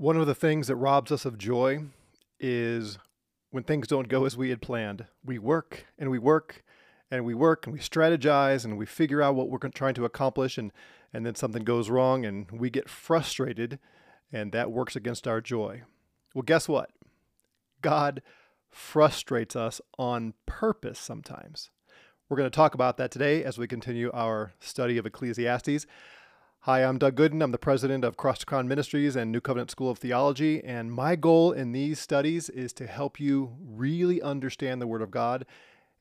One of the things that robs us of joy is when things don't go as we had planned. We work and we work and we work and we strategize and we figure out what we're trying to accomplish and and then something goes wrong and we get frustrated and that works against our joy. Well, guess what? God frustrates us on purpose sometimes. We're going to talk about that today as we continue our study of Ecclesiastes. Hi, I'm Doug Gooden. I'm the president of Cross Crown Ministries and New Covenant School of Theology. And my goal in these studies is to help you really understand the Word of God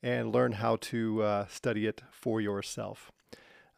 and learn how to uh, study it for yourself.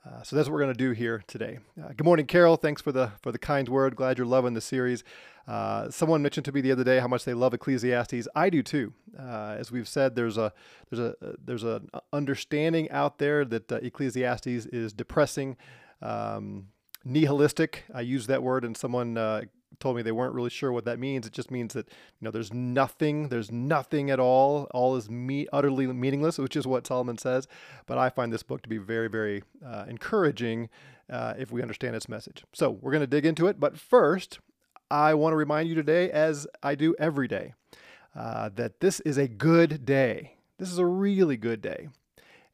Uh, so that's what we're going to do here today. Uh, good morning, Carol. Thanks for the for the kind word. Glad you're loving the series. Uh, someone mentioned to me the other day how much they love Ecclesiastes. I do too. Uh, as we've said, there's a there's a there's an understanding out there that uh, Ecclesiastes is depressing um, nihilistic. I used that word, and someone uh, told me they weren't really sure what that means. It just means that you know there's nothing, there's nothing at all. All is me- utterly meaningless, which is what Solomon says. But I find this book to be very, very uh, encouraging uh, if we understand its message. So we're going to dig into it. But first, I want to remind you today, as I do every day, uh, that this is a good day. This is a really good day.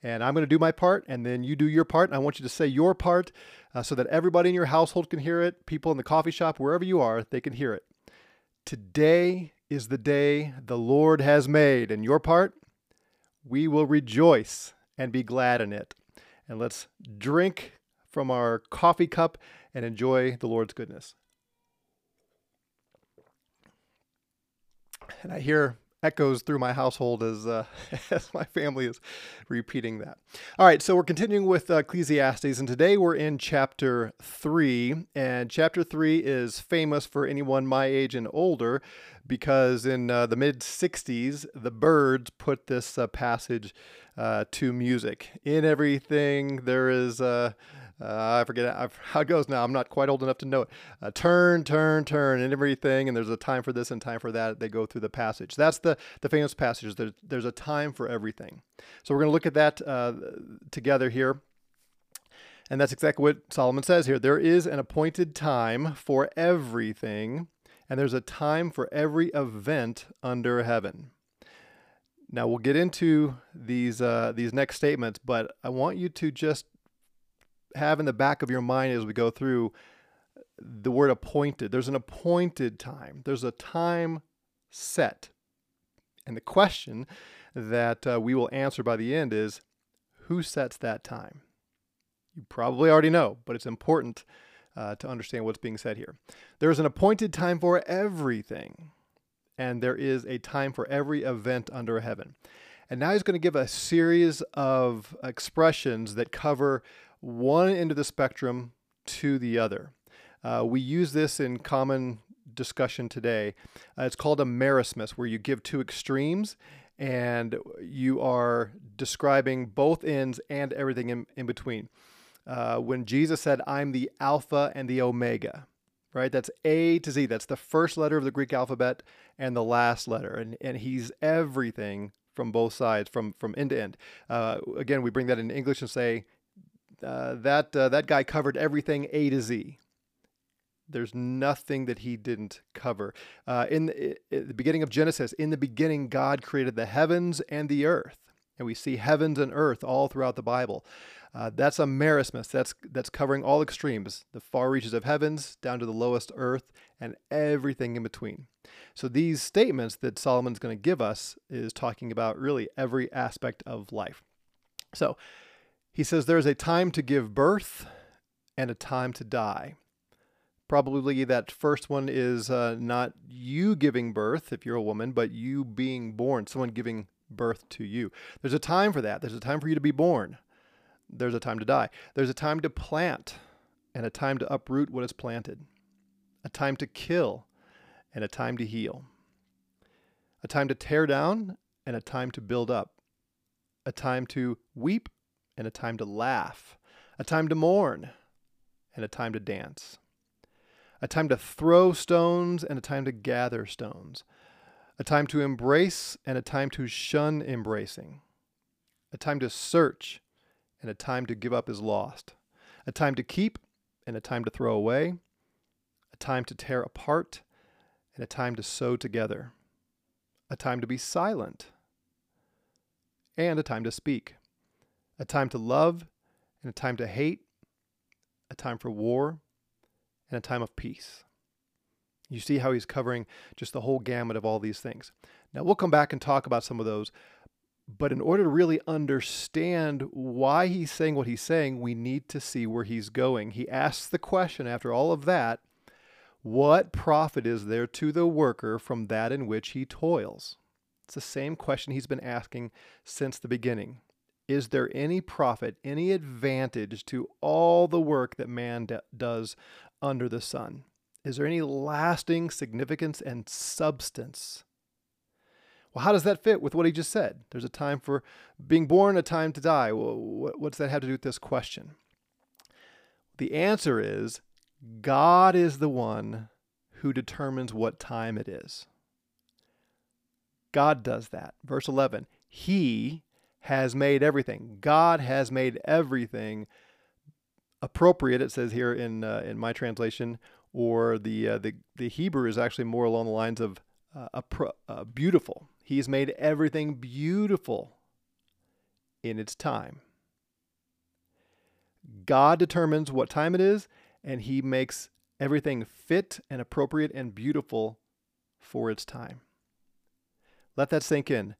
And I'm going to do my part, and then you do your part. And I want you to say your part uh, so that everybody in your household can hear it, people in the coffee shop, wherever you are, they can hear it. Today is the day the Lord has made, and your part, we will rejoice and be glad in it. And let's drink from our coffee cup and enjoy the Lord's goodness. And I hear echoes through my household as uh, as my family is repeating that. All right, so we're continuing with uh, Ecclesiastes, and today we're in chapter three. And chapter three is famous for anyone my age and older, because in uh, the mid '60s, the Byrds put this uh, passage uh, to music. In everything, there is a uh, I forget how it goes now. I'm not quite old enough to know it. Uh, turn, turn, turn, and everything. And there's a time for this and time for that. They go through the passage. That's the, the famous passage. There's, there's a time for everything. So we're going to look at that uh, together here. And that's exactly what Solomon says here. There is an appointed time for everything, and there's a time for every event under heaven. Now we'll get into these uh, these next statements, but I want you to just have in the back of your mind as we go through the word appointed. There's an appointed time, there's a time set. And the question that uh, we will answer by the end is who sets that time? You probably already know, but it's important uh, to understand what's being said here. There is an appointed time for everything, and there is a time for every event under heaven. And now he's going to give a series of expressions that cover one end of the spectrum to the other. Uh, we use this in common discussion today. Uh, it's called a merismus, where you give two extremes and you are describing both ends and everything in, in between. Uh, when Jesus said, I'm the Alpha and the Omega, right? That's A to Z. That's the first letter of the Greek alphabet and the last letter. And, and he's everything from both sides, from, from end to end. Uh, again, we bring that in English and say uh, that uh, that guy covered everything A to Z. There's nothing that he didn't cover. Uh, in, the, in the beginning of Genesis, in the beginning, God created the heavens and the earth, and we see heavens and earth all throughout the Bible. Uh, that's a merismus. That's that's covering all extremes, the far reaches of heavens down to the lowest earth, and everything in between. So these statements that Solomon's going to give us is talking about really every aspect of life. So he says there is a time to give birth and a time to die. Probably that first one is uh, not you giving birth, if you're a woman, but you being born, someone giving birth to you. There's a time for that. There's a time for you to be born. There's a time to die. There's a time to plant and a time to uproot what is planted, a time to kill and a time to heal, a time to tear down and a time to build up, a time to weep and a time to laugh, a time to mourn, and a time to dance, a time to throw stones and a time to gather stones, a time to embrace and a time to shun embracing, a time to search and a time to give up is lost, a time to keep and a time to throw away, a time to tear apart and a time to sew together, a time to be silent, and a time to speak, a time to love and a time to hate, a time for war and a time of peace. You see how he's covering just the whole gamut of all these things. Now, we'll come back and talk about some of those, but in order to really understand why he's saying what he's saying, we need to see where he's going. He asks the question after all of that what profit is there to the worker from that in which he toils? It's the same question he's been asking since the beginning. Is there any profit, any advantage to all the work that man d- does under the sun? Is there any lasting significance and substance? Well, how does that fit with what he just said? There's a time for being born, a time to die. Well, what's that have to do with this question? The answer is God is the one who determines what time it is. God does that. Verse 11, He has made everything. God has made everything appropriate. It says here in uh, in my translation, or the uh, the the Hebrew is actually more along the lines of uh, pro, uh, beautiful. He's made everything beautiful in its time. God determines what time it is, and He makes everything fit and appropriate and beautiful for its time. Let that sink in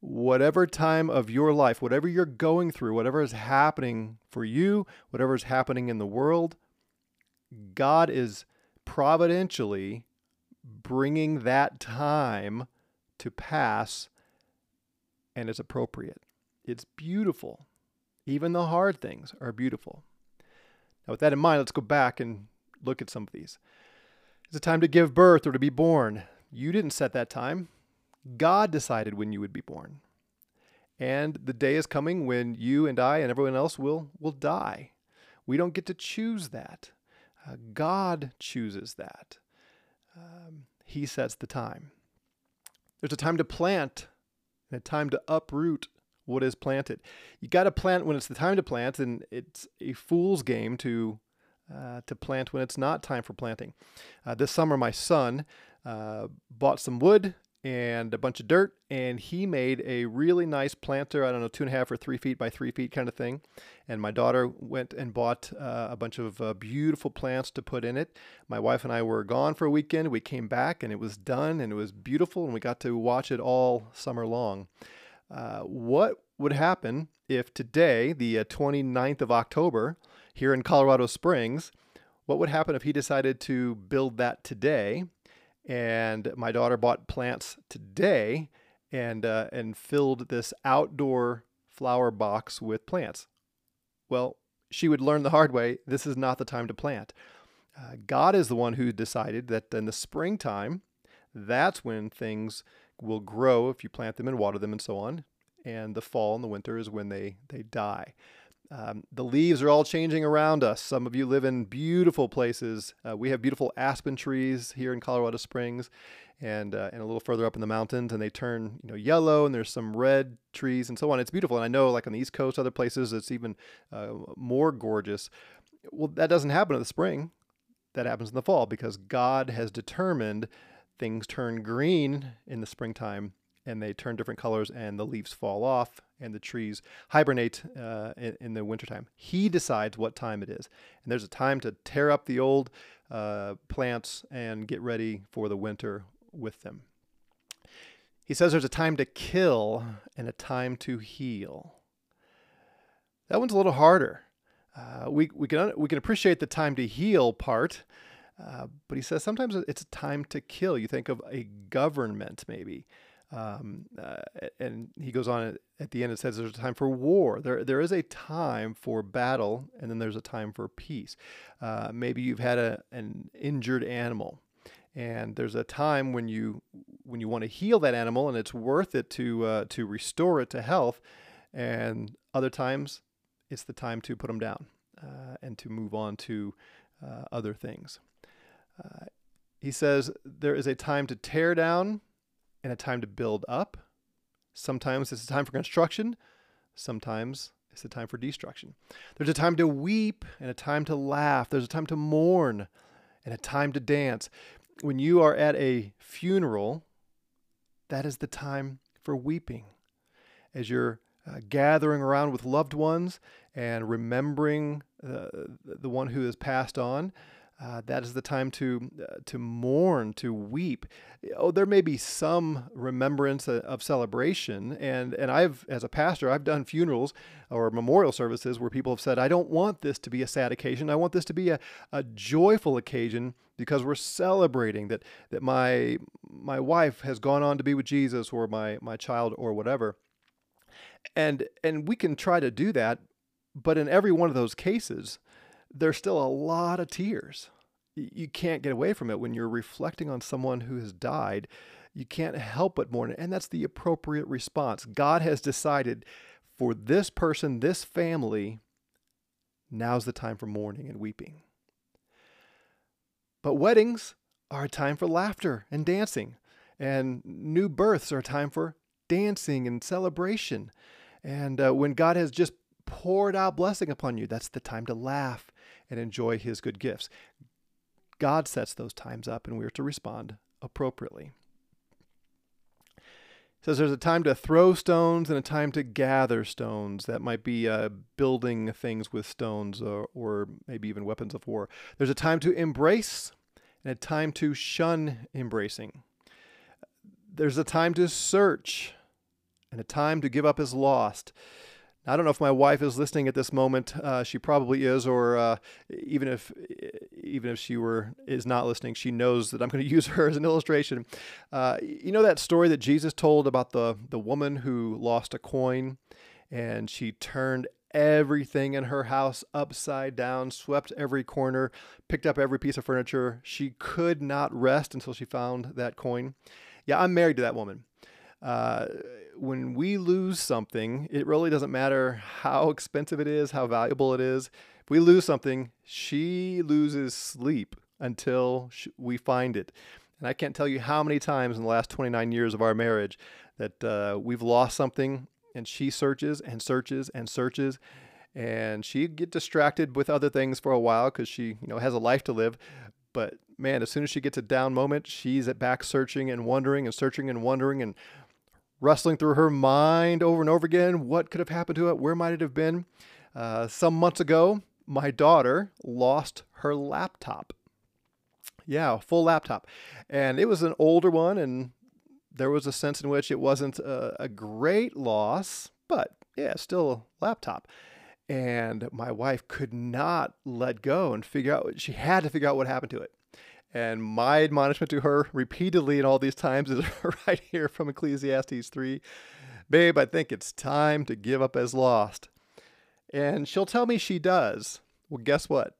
whatever time of your life, whatever you're going through, whatever is happening for you, whatever is happening in the world, God is providentially bringing that time to pass and it's appropriate. It's beautiful. Even the hard things are beautiful. Now, with that in mind, let's go back and look at some of these. It's a time to give birth or to be born. You didn't set that time. God decided when you would be born. And the day is coming when you and I and everyone else will, will die. We don't get to choose that. Uh, God chooses that. Um, he sets the time. There's a time to plant and a time to uproot what is planted. You got to plant when it's the time to plant, and it's a fool's game to uh, to plant when it's not time for planting. Uh, this summer, my son uh, bought some wood and a bunch of dirt, and he made a really nice planter. I don't know, two and a half or three feet by three feet kind of thing. And my daughter went and bought uh, a bunch of uh, beautiful plants to put in it. My wife and I were gone for a weekend. We came back, and it was done, and it was beautiful, and we got to watch it all summer long. Uh, what would happen if today, the 29th uh, of October, here in Colorado Springs, what would happen if he decided to build that today? And my daughter bought plants today and uh, and filled this outdoor flower box with plants. Well, she would learn the hard way. This is not the time to plant. Uh, God is the one who decided that in the springtime, that's when things will grow if you plant them and water them and so on. And the fall and the winter is when they they die. Um, the leaves are all changing around us. Some of you live in beautiful places. Uh, we have beautiful aspen trees here in Colorado Springs, and uh, and a little further up in the mountains, and they turn you know yellow, and there's some red trees and so on. It's beautiful, and I know like on the East Coast, other places, it's even uh, more gorgeous. Well, that doesn't happen in the spring. That happens in the fall because God has determined things turn green in the springtime and they turn different colors and the leaves fall off and the trees hibernate uh, in, in, the wintertime. He decides what time it is. And there's a time to tear up the old uh, plants and get ready for the winter with them. He says there's a time to kill and a time to heal. That one's a little harder. Uh, we, we, can, we can appreciate the time to heal part, uh, but he says sometimes it's a time to kill. You think of a government, maybe. Um, uh, and he goes on at the end. It says there's a time for war. There, there is a time for battle, and then there's a time for peace. Uh, maybe you've had a, an injured animal, and there's a time when you when you want to heal that animal, and it's worth it to uh, to restore it to health. And other times, it's the time to put them down uh, and to move on to uh, other things. Uh, he says there is a time to tear down and a time to build up. Sometimes it's a time for construction. Sometimes it's a time for destruction. There's a time to weep and a time to laugh. There's a time to mourn and a time to dance. when you are at a funeral, that is the time for weeping. As you're uh, gathering around with loved ones and remembering uh, the one who has passed on, uh, that is the time to uh, to mourn, to weep. Oh, there may be some remembrance of, of celebration, and and I've, as a pastor, I've done funerals or memorial services where people have said, "I don't want this to be a sad occasion. I want this to be a, a joyful occasion because we're celebrating that that my my wife has gone on to be with Jesus, or my my child, or whatever." And and we can try to do that, but in every one of those cases there's still a lot of tears. You can't get away from it when you're reflecting on someone who has died. You can't help but mourn. And that's the appropriate response. God has decided for this person, this family, now's the time for mourning and weeping. But weddings are a time for laughter and dancing. And new births are a time for dancing and celebration. And uh, when God has just poured out blessing upon you, that's the time to laugh and enjoy his good gifts. God sets those times up, and we are to respond appropriately. It says there's a time to throw stones and a time to gather stones. That might be uh, building things with stones or, or maybe even weapons of war. There's a time to embrace and a time to shun embracing. There's a time to search and a time to give up as lost. I don't know if my wife is listening at this moment. Uh, she probably is, or uh, even if even if she were is not listening, she knows that I'm going to use her as an illustration. Uh, you know that story that Jesus told about the the woman who lost a coin, and she turned everything in her house upside down, swept every corner, picked up every piece of furniture. She could not rest until she found that coin. Yeah, I'm married to that woman. Uh, when we lose something, it really doesn't matter how expensive it is, how valuable it is. If we lose something, she loses sleep until we find it. And I can't tell you how many times in the last 29 years of our marriage that uh, we've lost something and she searches and searches and searches and she get distracted with other things for a while because she you know has a life to live but man as soon as she gets a down moment she's at back searching and wondering and searching and wondering and wrestling through her mind over and over again what could have happened to it, where might it have been. Uh, some months ago, my daughter lost her laptop. Yeah, full laptop. And it was an older one, and there was a sense in which it wasn't a, a great loss, but yeah, still a laptop. And my wife could not let go and figure out, she had to figure out what happened to it. And my admonishment to her repeatedly in all these times is right here from Ecclesiastes 3 Babe, I think it's time to give up as lost. And she'll tell me she does. Well, guess what?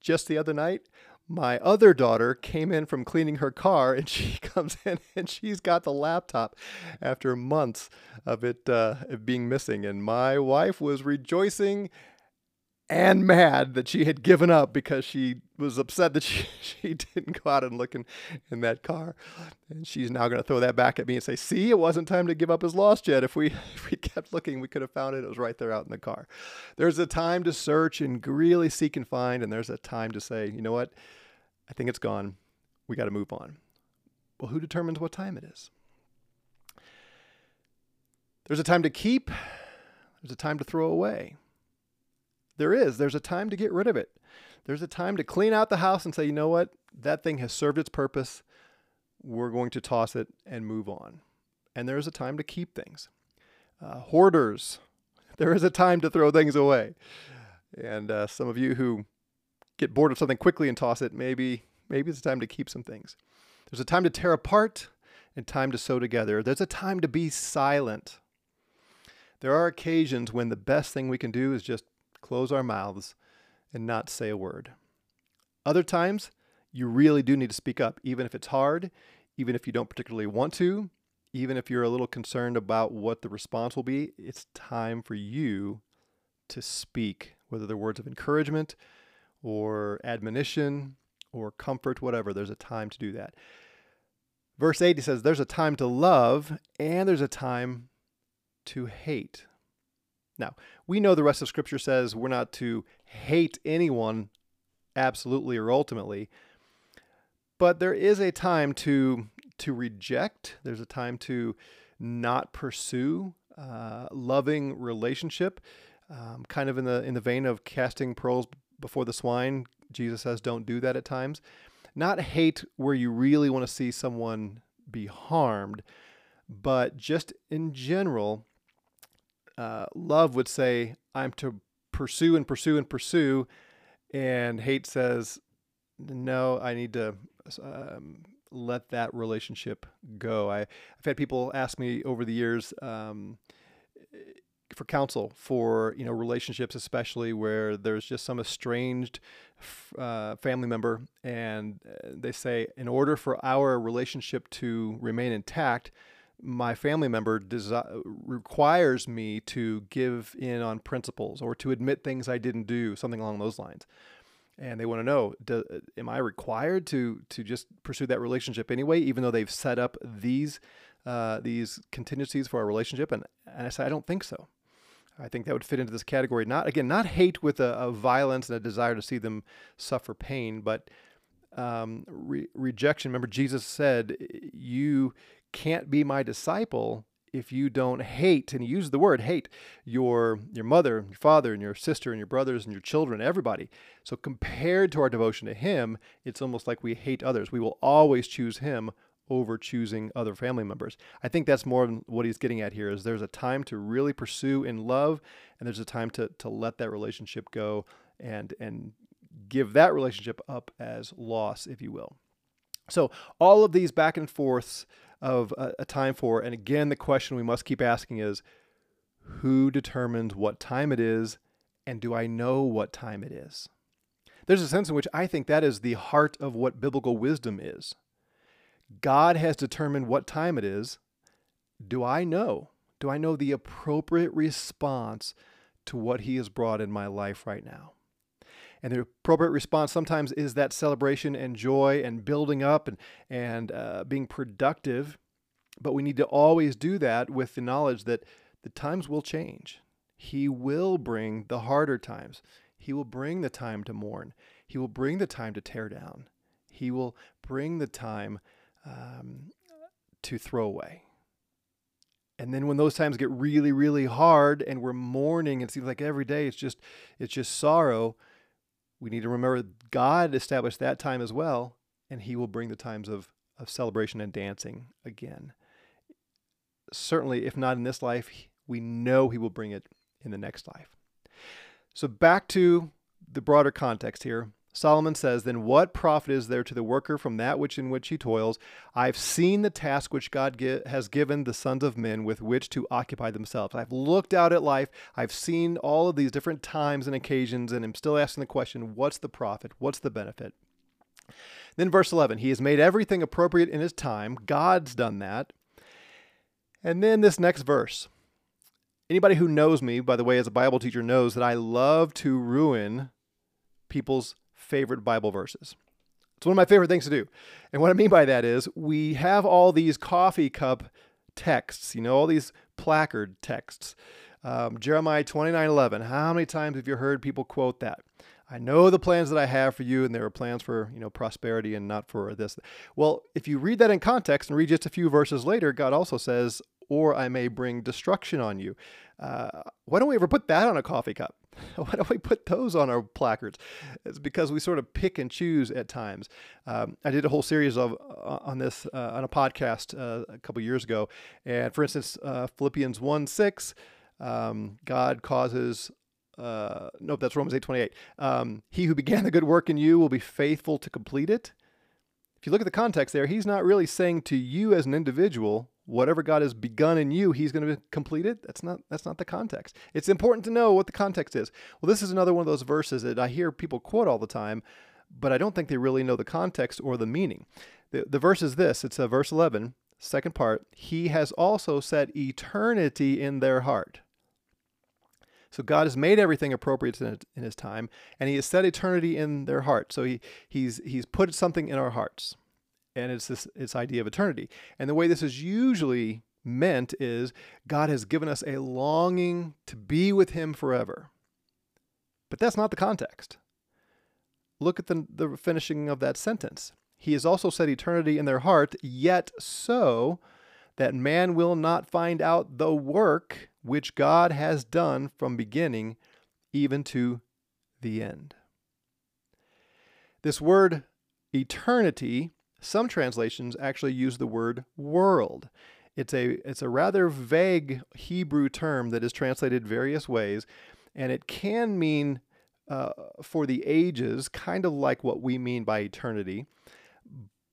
Just the other night, my other daughter came in from cleaning her car and she comes in and she's got the laptop after months of it uh, being missing. And my wife was rejoicing and mad that she had given up because she was upset that she, she didn't go out and look in, in that car. And she's now going to throw that back at me and say, see, it wasn't time to give up as lost yet. If we, if we kept looking, we could have found it. It was right there out in the car. There's a time to search and really seek and find. And there's a time to say, you know what? I think it's gone. We got to move on. Well, who determines what time it is? There's a time to keep. There's a time to throw away. There is. There's a time to get rid of it. There's a time to clean out the house and say, you know what? That thing has served its purpose. We're going to toss it and move on. And there is a time to keep things. Uh, hoarders, there is a time to throw things away. And uh, some of you who get bored of something quickly and toss it, maybe maybe it's time to keep some things. There's a time to tear apart and time to sew together. There's a time to be silent. There are occasions when the best thing we can do is just close our mouths, and not say a word. Other times, you really do need to speak up, even if it's hard, even if you don't particularly want to, even if you're a little concerned about what the response will be. It's time for you to speak, whether they're words of encouragement or admonition or comfort, whatever. There's a time to do that. Verse 8 he says, There's a time to love and there's a time to hate. Now, we know the rest of Scripture says we're not to hate anyone absolutely or ultimately, but there is a time to to reject. There's a time to not pursue uh, loving relationship, um, kind of in the in the vein of casting pearls before the swine. Jesus says, "Don't do that." At times, not hate where you really want to see someone be harmed, but just in general, uh, love would say, "I'm to pursue and pursue and pursue," and hate says, "No, I need to." Um, let that relationship go. I, have had people ask me over the years um, for counsel for you know relationships, especially where there's just some estranged uh, family member, and uh, they say in order for our relationship to remain intact, my family member desi- requires me to give in on principles or to admit things I didn't do, something along those lines. And they want to know do, am i required to to just pursue that relationship anyway even though they've set up these uh, these contingencies for our relationship? And, and i say i don't think so. I think that would fit into this category. Not again not hate with a, a violence and a desire to see them suffer pain but um, re- rejection. Remember jesus said you can't be my disciple if you don't hate, and he uses the word hate, your your mother, your father, and your sister, and your brothers, and your children, everybody. So compared to our devotion to him, it's almost like we hate others. We will always choose him over choosing other family members. I think that's more what he's getting at here is there's a time to really pursue in love, and there's a time to to let that relationship go and and give that relationship up as loss, if you will. So all of these back and forths of a, a time for. And again, the question we must keep asking is who determines what time it is? And do I know what time it is? There's a sense in which I think that is the heart of what biblical wisdom is. God has determined what time it is. Do I know? Do I know the appropriate response to what He has brought in my life right now? And the appropriate response sometimes is that celebration and joy and building up and, and uh, being productive. But we need to always do that with the knowledge that the times will change. He will bring the harder times. He will bring the time to mourn. He will bring the time to tear down. He will bring the time um, to throw away. And then when those times get really, really hard and we're mourning, and it seems like every day it's just it's just sorrow we need to remember God established that time as well, and He will bring the times of, of celebration and dancing again. Certainly, if not in this life, we know He will bring it in the next life. So, back to the broader context here. Solomon says, Then what profit is there to the worker from that which in which he toils? I've seen the task which God has given the sons of men with which to occupy themselves. I've looked out at life. I've seen all of these different times and occasions, and I'm still asking the question what's the profit? What's the benefit? Then, verse 11, He has made everything appropriate in His time. God's done that. And then this next verse. Anybody who knows me, by the way, as a Bible teacher, knows that I love to ruin people's favorite Bible verses. It's one of my favorite things to do. And what I mean by that is we have all these coffee cup texts, you know, all these placard texts. Um, Jeremiah 29 11. How many times have you heard people quote that? I know the plans that I have for you, and there are plans for you know prosperity and not for this. Well, if you read that in context and read just a few verses later, God also says, "Or I may bring destruction on you." Uh, why don't we ever put that on a coffee cup? Why don't we put those on our placards? It's because we sort of pick and choose at times. Um, I did a whole series of uh, on this uh, on a podcast uh, a couple years ago, and for instance, uh, Philippians one six, um, God causes. Uh, nope, that's Romans eight twenty eight. Um, he who began the good work in you will be faithful to complete it. If you look at the context there, he's not really saying to you as an individual, whatever God has begun in you, He's going to complete it. That's not that's not the context. It's important to know what the context is. Well, this is another one of those verses that I hear people quote all the time, but I don't think they really know the context or the meaning. The, the verse is this. It's a verse 11, second part. He has also set eternity in their heart. So God has made everything appropriate in His time, and He has set eternity in their heart. So He He's He's put something in our hearts and it's this it's idea of eternity. And the way this is usually meant is God has given us a longing to be with him forever. But that's not the context. Look at the, the finishing of that sentence. He has also set eternity in their heart, yet so that man will not find out the work which God has done from beginning even to the end. This word eternity, some translations actually use the word world. It's a it's a rather vague Hebrew term that is translated various ways, and it can mean uh, for the ages, kind of like what we mean by eternity.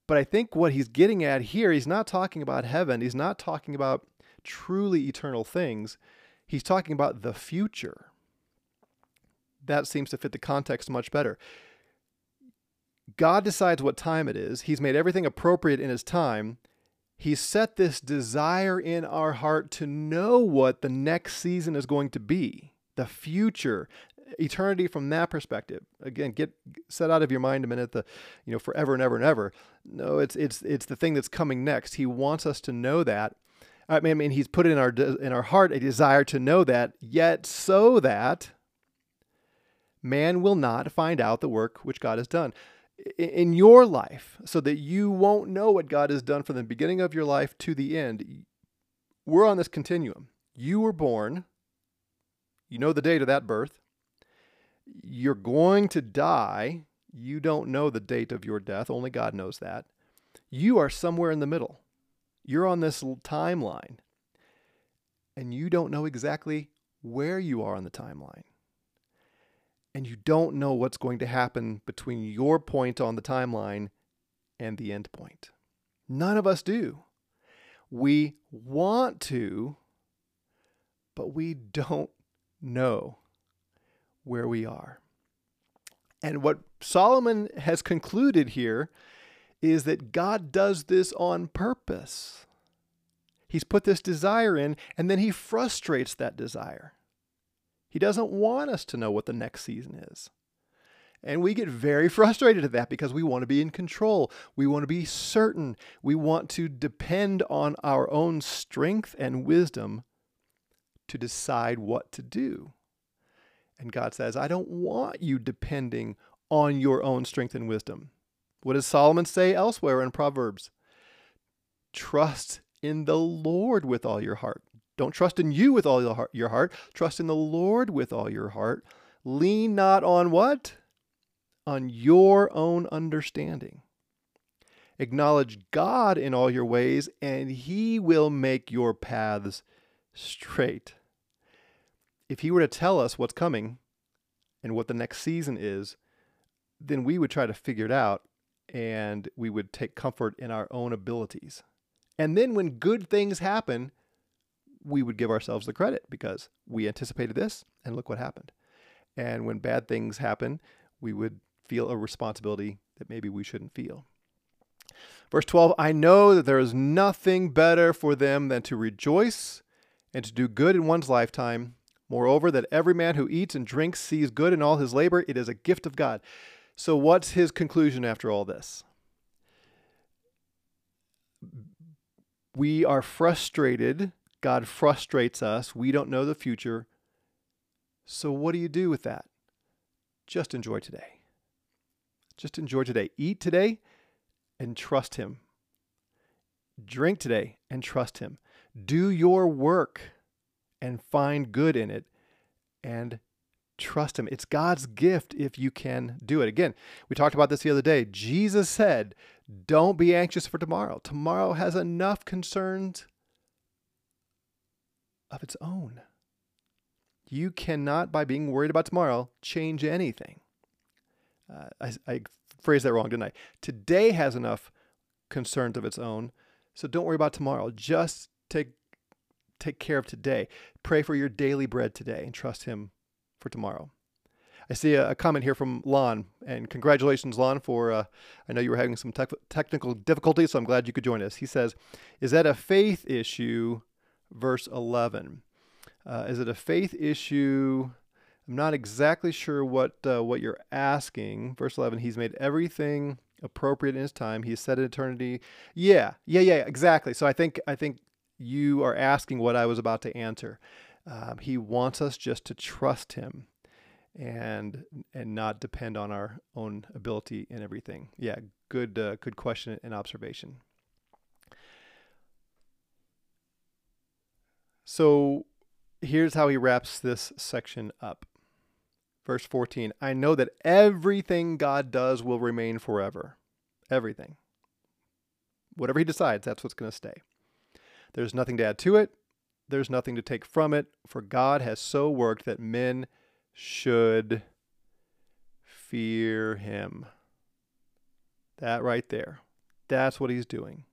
But I think what he's getting at here, he's not talking about heaven. He's not talking about truly eternal things. He's talking about the future. That seems to fit the context much better. God decides what time it is. He's made everything appropriate in his time. He's set this desire in our heart to know what the next season is going to be, the future, eternity from that perspective. Again, get set out of your mind a minute the, you know, forever and ever and ever. No, it's it's it's the thing that's coming next. He wants us to know that. I mean, I mean he's put in our in our heart a desire to know that, yet so that man will not find out the work which God has done in your life so that you won't know what God has done from the beginning of your life to the end. We're on this continuum. You were born, you know the date of that birth. You're going to die. You don't know the date of your death, only God knows that. You are somewhere in the middle. You're on this timeline, and you don't know exactly where you are on the timeline and you don't know what's going to happen between your point on the timeline and the end point. None of us do. We want to, but we don't know where we are. And what Solomon has concluded here is that God does this on purpose. He's put this desire in, and then he frustrates that desire. He doesn't want us to know what the next season is. And we get very frustrated at that because we want to be in control. We want to be certain. We want to depend on our own strength and wisdom to decide what to do. And God says, I don't want you depending on your own strength and wisdom. What does Solomon say elsewhere in Proverbs? Trust in the Lord with all your heart. Don't trust in you with all your heart. Trust in the Lord with all your heart. Lean not on what? On your own understanding. Acknowledge God in all your ways, and He will make your paths straight. If He were to tell us what's coming and what the next season is, then we would try to figure it out and we would take comfort in our own abilities. And then when good things happen, we would give ourselves the credit because we anticipated this and look what happened. And when bad things happen, we would feel a responsibility that maybe we shouldn't feel. Verse 12 I know that there is nothing better for them than to rejoice and to do good in one's lifetime. Moreover, that every man who eats and drinks sees good in all his labor, it is a gift of God. So, what's his conclusion after all this? We are frustrated God frustrates us. We don't know the future. So, what do you do with that? Just enjoy today. Just enjoy today. Eat today and trust Him. Drink today and trust Him. Do your work and find good in it and trust Him. It's God's gift if you can do it. Again, we talked about this the other day. Jesus said, Don't be anxious for tomorrow. Tomorrow has enough concerns of its own. You cannot, by being worried about tomorrow, change anything. Uh, I, I phrased that wrong, didn't I? Today has enough concerns of its own, so don't worry about tomorrow. Just take take care of today. Pray for your daily bread today and trust Him for tomorrow. I see a, a comment here from Lon, and congratulations, Lon, for uh, I know you were having some te- technical difficulties, so I'm glad you could join us. He says, "Is that a faith issue verse 11. Uh, is it a faith issue? I'm not exactly sure what uh, what you're asking. Verse 11, he's made everything appropriate in his time. He has set eternity. Yeah, yeah, yeah, exactly. So I think I think you are asking what I was about to answer. Um, he wants us just to trust him. and and not depend on our own ability and everything. Yeah, good uh, good question and observation. So here's how he wraps this section up. Verse 14 I know that everything God does will remain forever. Everything. Whatever he decides, that's what's going to stay. There's nothing to add to it, there's nothing to take from it, for God has so worked that men should fear him. That right there. That's what he's doing.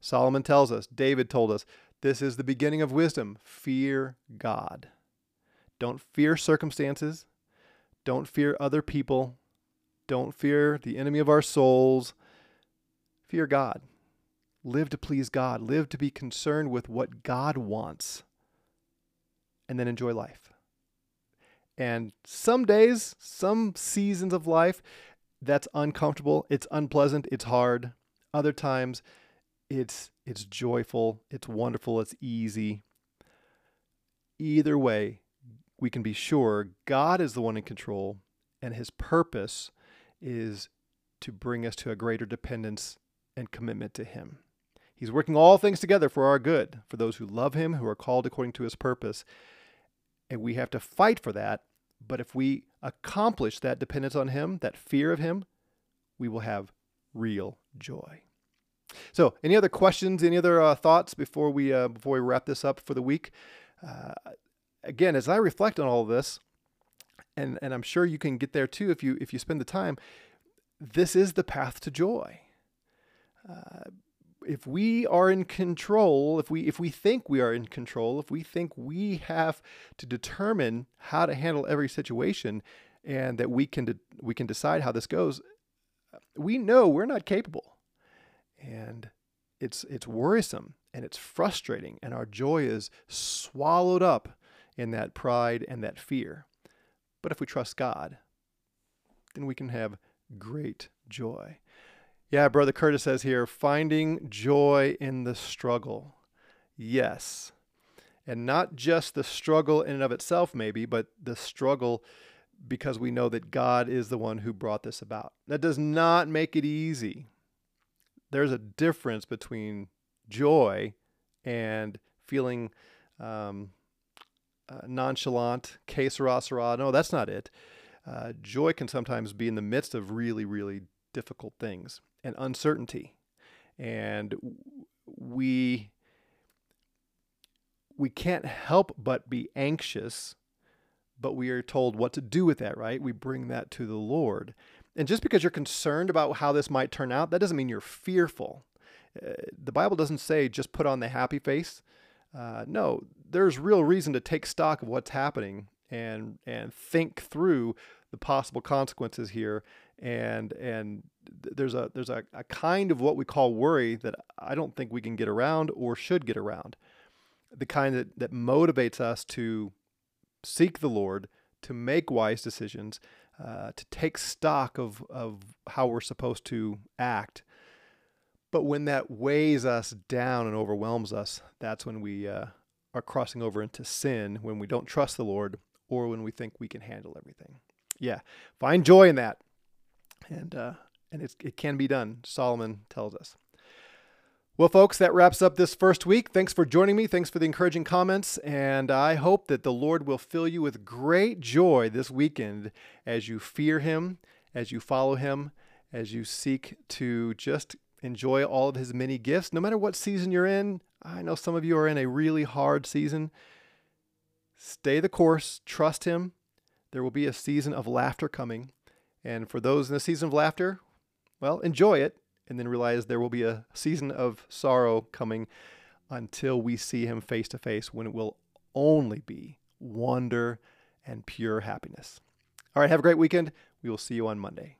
Solomon tells us, David told us, this is the beginning of wisdom. Fear God. Don't fear circumstances. Don't fear other people. Don't fear the enemy of our souls. Fear God. Live to please God. Live to be concerned with what God wants. And then enjoy life. And some days, some seasons of life, that's uncomfortable, it's unpleasant, it's hard. Other times, it's it's joyful, it's wonderful, it's easy. Either way, we can be sure God is the one in control and his purpose is to bring us to a greater dependence and commitment to him. He's working all things together for our good, for those who love him, who are called according to his purpose. And we have to fight for that. But if we accomplish that dependence on him, that fear of him, we will have real joy. So, any other questions? Any other uh, thoughts before we uh, before we wrap this up for the week? Uh, again, as I reflect on all of this, and and I'm sure you can get there too if you if you spend the time. This is the path to joy. Uh, if we are in control, if we if we think we are in control, if we think we have to determine how to handle every situation, and that we can de- we can decide how this goes, we know we're not capable and it's it's worrisome and it's frustrating and our joy is swallowed up in that pride and that fear. But if we trust god then we can have great joy. Yeah brother curtis says here finding joy in the struggle. Yes. And not just the struggle in and of itself maybe but the struggle because we know that god is the one who brought this about. That does not make it easy there's a difference between joy and feeling um, uh, nonchalant, que. No, that's not it. Uh, joy can sometimes be in the midst of really, really difficult things and uncertainty. And we we can't help but be anxious, but we are told what to do with that, right? We bring that to the Lord. And just because you're concerned about how this might turn out, that doesn't mean you're fearful. Uh, the Bible doesn't say just put on the happy face. Uh, no, there's real reason to take stock of what's happening and and think through the possible consequences here. And and there's a there's a, a kind of what we call worry that I don't think we can get around or should get around. The kind that, that motivates us to seek the Lord, to make wise decisions, uh, to take stock of, of how we're supposed to act. But when that weighs us down and overwhelms us, that's when we uh, are crossing over into sin, when we don't trust the Lord, or when we think we can handle everything. Yeah, find joy in that. And, uh, and it can be done, Solomon tells us. Well, folks, that wraps up this first week. Thanks for joining me. Thanks for the encouraging comments. And I hope that the Lord will fill you with great joy this weekend as you fear Him, as you follow Him, as you seek to just enjoy all of His many gifts, no matter what season you're in. I know some of you are in a really hard season. Stay the course, trust Him. There will be a season of laughter coming. And for those in the season of laughter, well, enjoy it and then realize there will be a season of sorrow coming until we see him face to face when it will only be wonder and pure happiness. All right, have a great weekend. We will see you on Monday.